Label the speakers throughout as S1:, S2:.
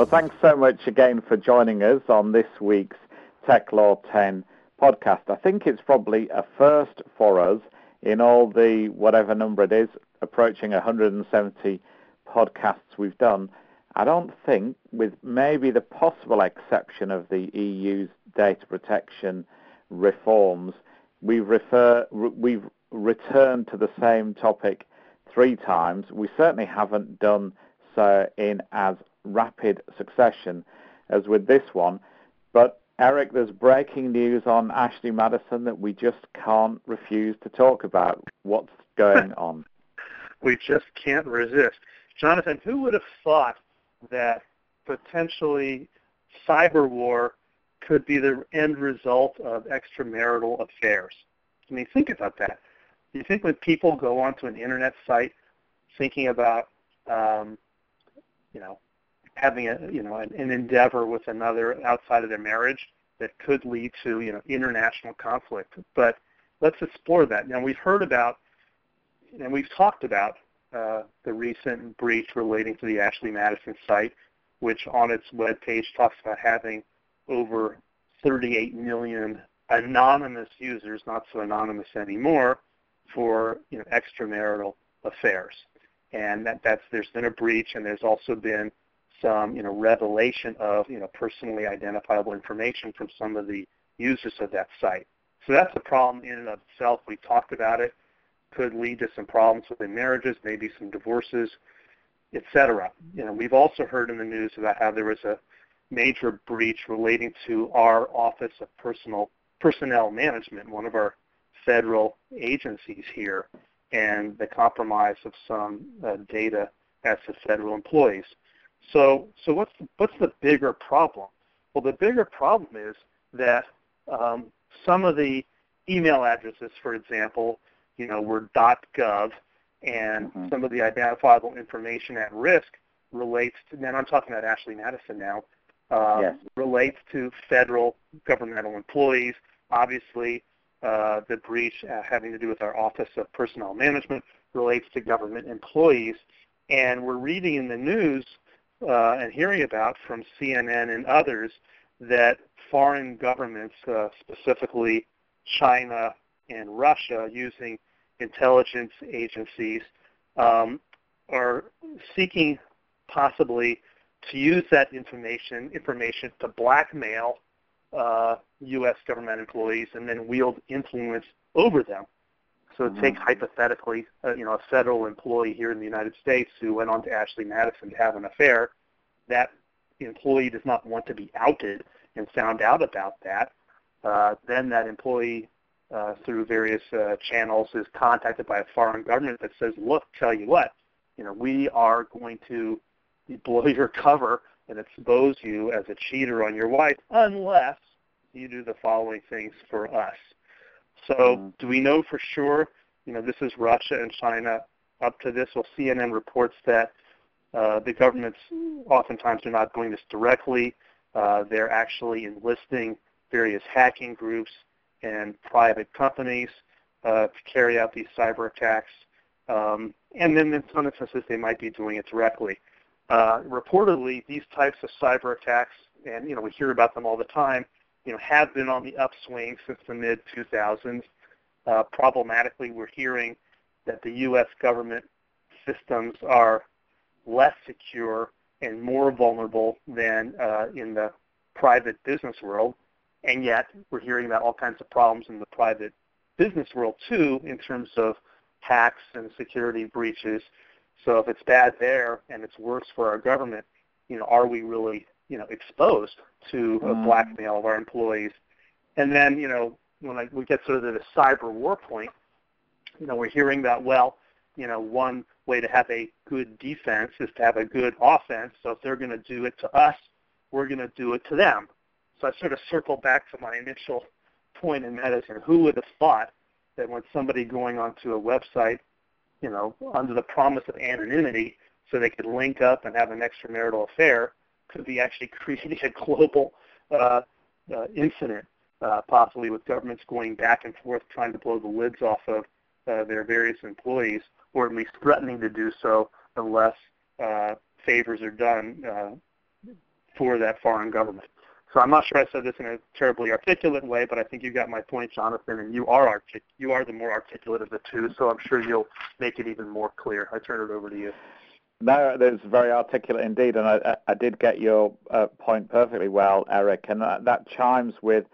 S1: Well, thanks so much again for joining us on this week's Tech Law 10 podcast. I think it's probably a first for us in all the whatever number it is, approaching 170 podcasts we've done. I don't think, with maybe the possible exception of the EU's data protection reforms, we've refer we've returned to the same topic three times. We certainly haven't done so in as rapid succession as with this one. But Eric, there's breaking news on Ashley Madison that we just can't refuse to talk about. What's going on?
S2: we just can't resist. Jonathan, who would have thought that potentially cyber war could be the end result of extramarital affairs? I mean, think about that. You think when people go onto an internet site thinking about, um, you know, having a you know an, an endeavor with another outside of their marriage that could lead to you know international conflict. But let's explore that. Now we've heard about and we've talked about uh, the recent breach relating to the Ashley Madison site, which on its web page talks about having over 38 million anonymous users, not so anonymous anymore, for you know extramarital affairs. And that, that's there's been a breach, and there's also been some you know revelation of you know personally identifiable information from some of the users of that site. So that's a problem in and of itself. We talked about it. Could lead to some problems within marriages, maybe some divorces, etc. You know, we've also heard in the news about how there was a major breach relating to our Office of Personal Personnel Management, one of our federal agencies here, and the compromise of some uh, data as to federal employees. So, so what's the, what's the bigger problem? Well, the bigger problem is that um, some of the email addresses, for example, you know, were .gov, and mm-hmm. some of the identifiable information at risk relates to. And I'm talking about Ashley Madison now. Uh, yes. Relates to federal governmental employees. Obviously, uh, the breach uh, having to do with our Office of Personnel Management relates to government employees. And we're reading in the news uh, and hearing about from CNN and others that foreign governments, uh, specifically China and Russia, using intelligence agencies, um, are seeking possibly to use that information information to blackmail uh, U.S. government employees and then wield influence over them. So mm-hmm. take hypothetically, uh, you know, a federal employee here in the United States who went on to Ashley Madison to have an affair. That employee does not want to be outed and found out about that. Uh, then that employee, uh, through various uh, channels, is contacted by a foreign government that says, "Look, tell you what, you know, we are going to blow your cover and expose you as a cheater on your wife unless you do the following things for us. So mm-hmm. do we know for sure, you know, this is Russia and China up to this? Well, CNN reports that uh, the governments oftentimes are not doing this directly. Uh, they're actually enlisting various hacking groups and private companies uh, to carry out these cyber attacks. Um, and then in some instances, they might be doing it directly. Uh, reportedly, these types of cyber attacks, and you know we hear about them all the time, you know, have been on the upswing since the mid 2000s. Uh, problematically, we're hearing that the U.S. government systems are less secure and more vulnerable than uh, in the private business world, and yet we're hearing about all kinds of problems in the private business world too, in terms of hacks and security breaches so if it's bad there and it's worse for our government, you know, are we really, you know, exposed to mm. blackmail of our employees? And then, you know, when I, we get sort of to the cyber war point, you know, we're hearing that, well, you know, one way to have a good defense is to have a good offense. So if they're going to do it to us, we're going to do it to them. So I sort of circle back to my initial point in medicine. Who would have thought that when somebody going onto a website you know, under the promise of anonymity so they could link up and have an extramarital affair could be actually creating a global uh, uh, incident, uh, possibly with governments going back and forth trying to blow the lids off of uh, their various employees, or at least threatening to do so unless uh, favors are done uh, for that foreign government. So I'm not sure I said this in a terribly articulate way, but I think you got my point, Jonathan, and you are artic- you are the more articulate of the two, so I'm sure you'll make it even more clear. I turn it over to you.
S1: No, that was very articulate indeed, and I, I did get your uh, point perfectly well, Eric, and that, that, chimes with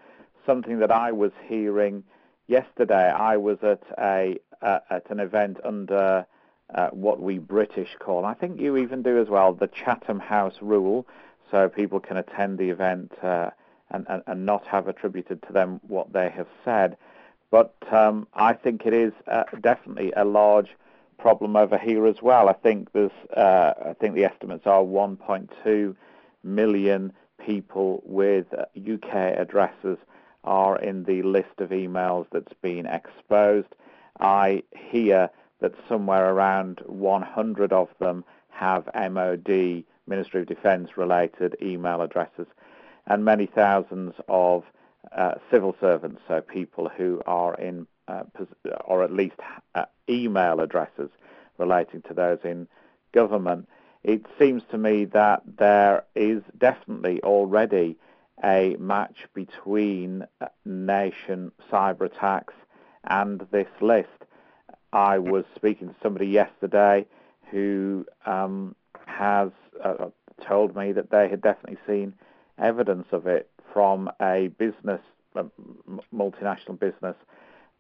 S1: something that I was hearing yesterday. I was at a uh, at an event under uh, what we British call, I think you even do as well, the Chatham House Rule, so people can attend the event uh, and, and, and, not have attributed to them what they have said. But um, I think it is uh, definitely a large problem over here as well. I think there's, uh, I think the estimates are 1.2 million people with UK addresses are in the list of emails that's been exposed. I hear that somewhere around 100 of them have MOD, Ministry of Defence related email addresses, and many thousands of uh, civil servants, so people who are in or at least uh, email addresses relating to those in government, it seems to me that there is definitely already a match between uh, nation cyber attacks and this list. I was speaking to somebody yesterday who um, has uh, told me that they had definitely seen evidence of it from a business, a multinational business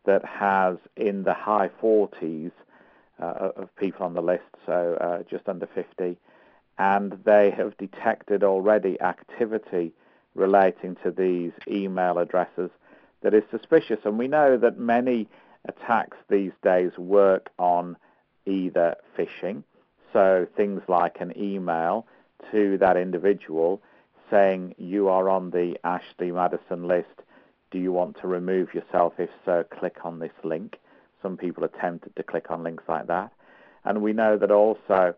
S1: that has in the high 40s uh, of people on the list, so uh, just under 50, and they have detected already activity relating to these email addresses that is suspicious. And we know that many attacks these days work on either phishing, so things like an email to that individual saying you are on the Ashley Madison list do you want to remove yourself? If so, click on this link. Some people attempted to click on links like that. And we know that also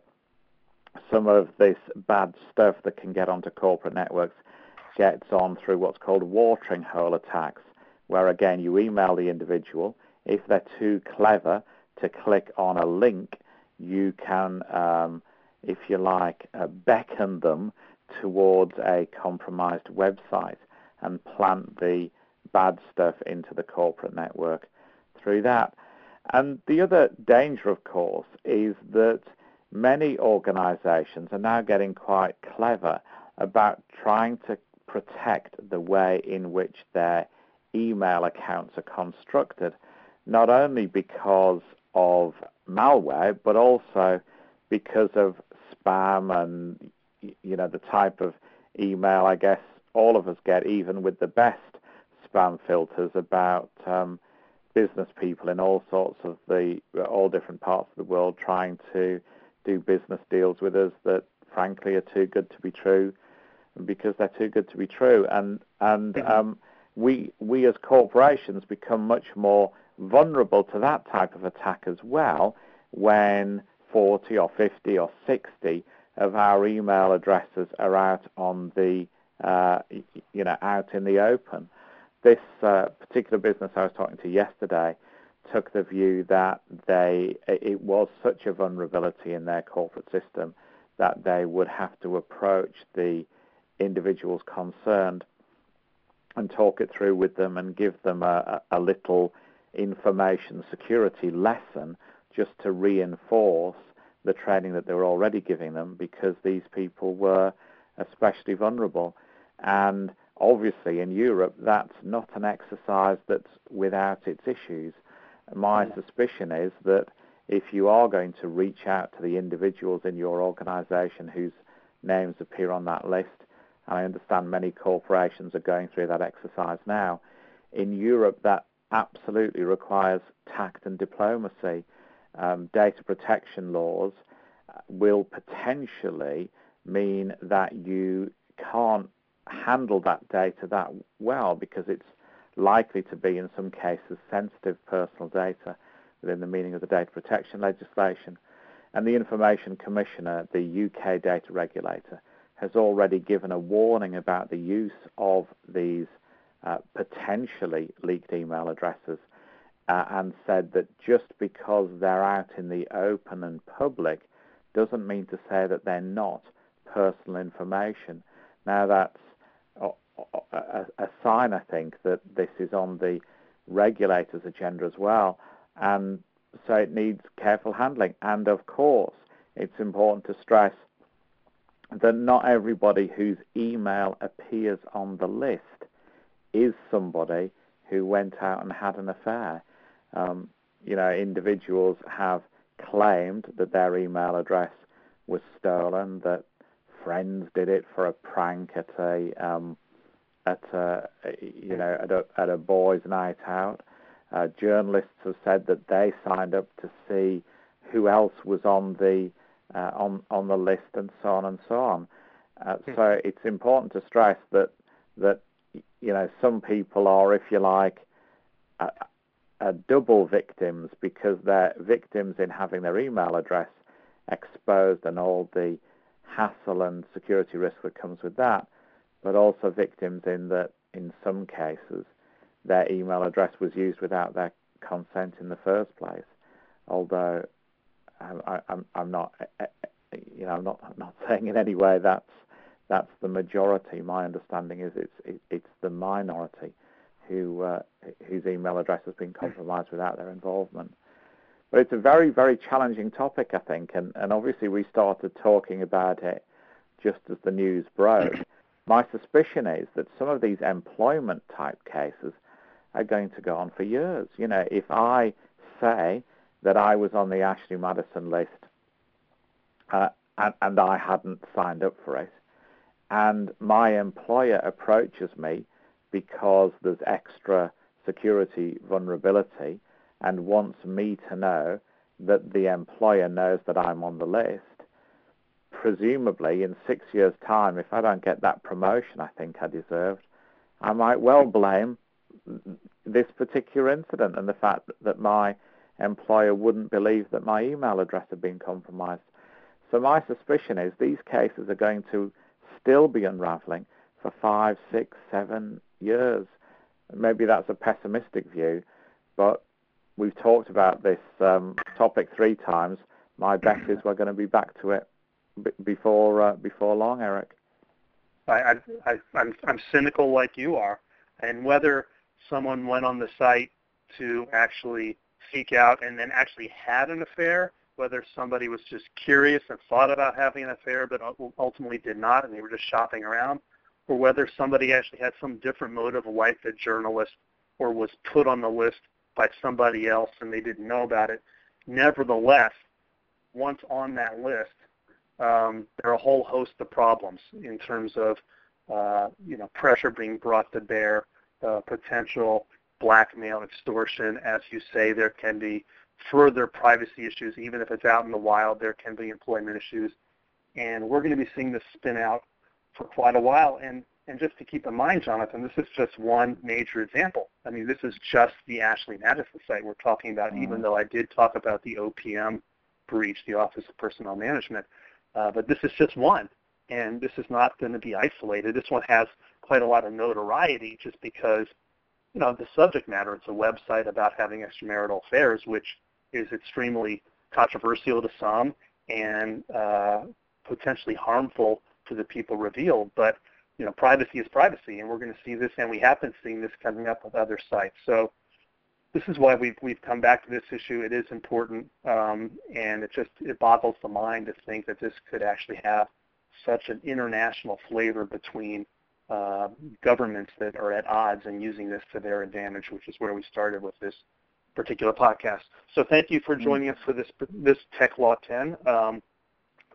S1: some of this bad stuff that can get onto corporate networks gets on through what's called watering hole attacks, where again you email the individual. If they're too clever to click on a link, you can, um, if you like, uh, beckon them towards a compromised website and plant the bad stuff into the corporate network through that. And the other danger, of course, is that many organizations are now getting quite clever about trying to protect the way in which their email accounts are constructed, not only because of malware, but also because of spam and you know the type of email I guess all of us get, even with the best spam filters about um, business people in all sorts of the all different parts of the world trying to do business deals with us that frankly are too good to be true because they're too good to be true and and mm-hmm. um, we we as corporations become much more vulnerable to that type of attack as well when 40 or 50 or 60 of our email addresses are out on the uh, you know out in the open this uh, particular business I was talking to yesterday took the view that they it was such a vulnerability in their corporate system that they would have to approach the individuals concerned and talk it through with them and give them a, a little information security lesson just to reinforce the training that they were already giving them because these people were especially vulnerable. And Obviously, in Europe, that's not an exercise that's without its issues. My yeah. suspicion is that if you are going to reach out to the individuals in your organization whose names appear on that list, and I understand many corporations are going through that exercise now, in Europe that absolutely requires tact and diplomacy. Um, data protection laws will potentially mean that you can't handle that data that well because it's likely to be, in some cases, sensitive personal data within the meaning of the data protection legislation. And the Information Commissioner, the UK data regulator, has already given a warning about the use of these uh, potentially leaked email addresses uh, and said that just because they're out in the open and public doesn't mean to say that they're not personal information Now that's a, a, sign, I think, that this is on the regulators' agenda as well, and so it needs careful handling. And of course, it's important to stress that not everybody whose email appears on the list is somebody who went out and had an affair. Um, you know, individuals have claimed that their email address was stolen, that friends did it for a prank at a um, at a you know at a, at a boys' night out. Uh, journalists have said that they signed up to see who else was on the uh, on on the list and so on and so on. Uh, hmm. so it's important to stress that that you know some people are, if you like, uh, double victims because they're victims in having their email address exposed and all the hassle and security risk that comes with that, but also victims in that in some cases their email address was used without their consent in the first place. Although um, I, am I'm not, eh, eh, you know, I'm not I'm not saying in any way that's that's the majority. My understanding is it's it, it's the minority who uh, whose email address has been compromised without their involvement. But it's a very very challenging topic, I think, and and obviously we started talking about it just as the news broke. My suspicion is that some of these employment type cases are going to go on for years. You know, if I say that I was on the Ashley Madison list uh, and, and I hadn't signed up for it, and my employer approaches me because there's extra security vulnerability and wants me to know that the employer knows that I'm on the list, presumably in six years' time, if I don't get that promotion I think I deserved, I might well blame this particular incident and the fact that my employer wouldn't believe that my email address had been compromised. So my suspicion is these cases are going to still be unraveling for five, six, seven years. Maybe that's a pessimistic view, but we've talked about this um, topic three times. My bet is we're going to be back to it b- before uh, before long, Eric.
S2: I, I, I'm I'm cynical like you are, and whether someone went on the site to actually seek out and then actually had an affair, whether somebody was just curious and thought about having an affair but ultimately did not and they were just shopping around, or whether somebody actually had some different motive like a journalist or was put on the list by somebody else and they didn't know about it. Nevertheless, once on that list, um, there are a whole host of problems in terms of uh, you know pressure being brought to bear, uh, potential blackmail, extortion. As you say, there can be further privacy issues, even if it's out in the wild. There can be employment issues, and we're going to be seeing this spin out for quite a while. And and just to keep in mind, Jonathan, this is just one major example. I mean, this is just the Ashley Madison site we're talking about, mm-hmm. even though I did talk about the OPM breach, the Office of Personnel Management. Uh, but this is just one, and this is not going to be isolated. This one has quite a lot of notoriety just because, you know, the subject matter. It's a website about having extramarital affairs, which is extremely controversial to some and uh, potentially harmful to the people revealed. But you know, privacy is privacy, and we're going to see this, and we have been seeing this coming up with other sites. So this is why we've we've come back to this issue. It is important, um, and it just it boggles the mind to think that this could actually have such an international flavor between uh, governments that are at odds and using this to their advantage, which is where we started with this particular podcast. So thank you for mm-hmm. joining us for this this Tech Law 10. Um,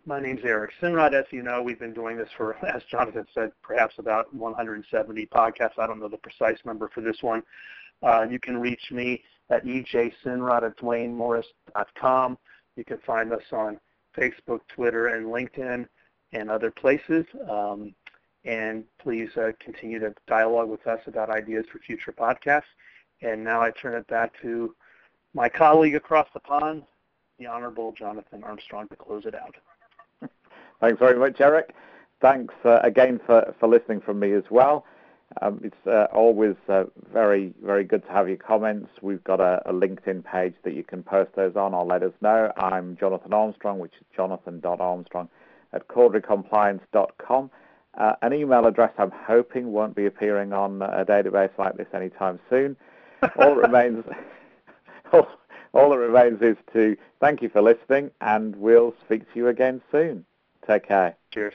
S2: my name's Eric Sinrod. As you know, we've been doing this for, as Jonathan said, perhaps about 170 podcasts. I don't know the precise number for this one. Uh, you can reach me at ejsinrod at duanemorris.com. You can find us on Facebook, Twitter, and LinkedIn and other places. Um, and please uh, continue to dialogue with us about ideas for future podcasts. And now I turn it back to my colleague across the pond, the Honorable Jonathan Armstrong, to close it out.
S1: Thanks very much, Eric. Thanks uh, again for, for listening from me as well. Um, it's uh, always uh, very, very good to have your comments. We've got a, a, LinkedIn page that you can post those on or let us know. I'm Jonathan Armstrong, which is jonathan.armstrong at corderycompliance.com. uh, an email address I'm hoping won't be appearing on a database like this anytime soon. All that remains, all, all that remains is to thank you for listening, and we'll speak to you again soon. Take care.
S2: Cheers.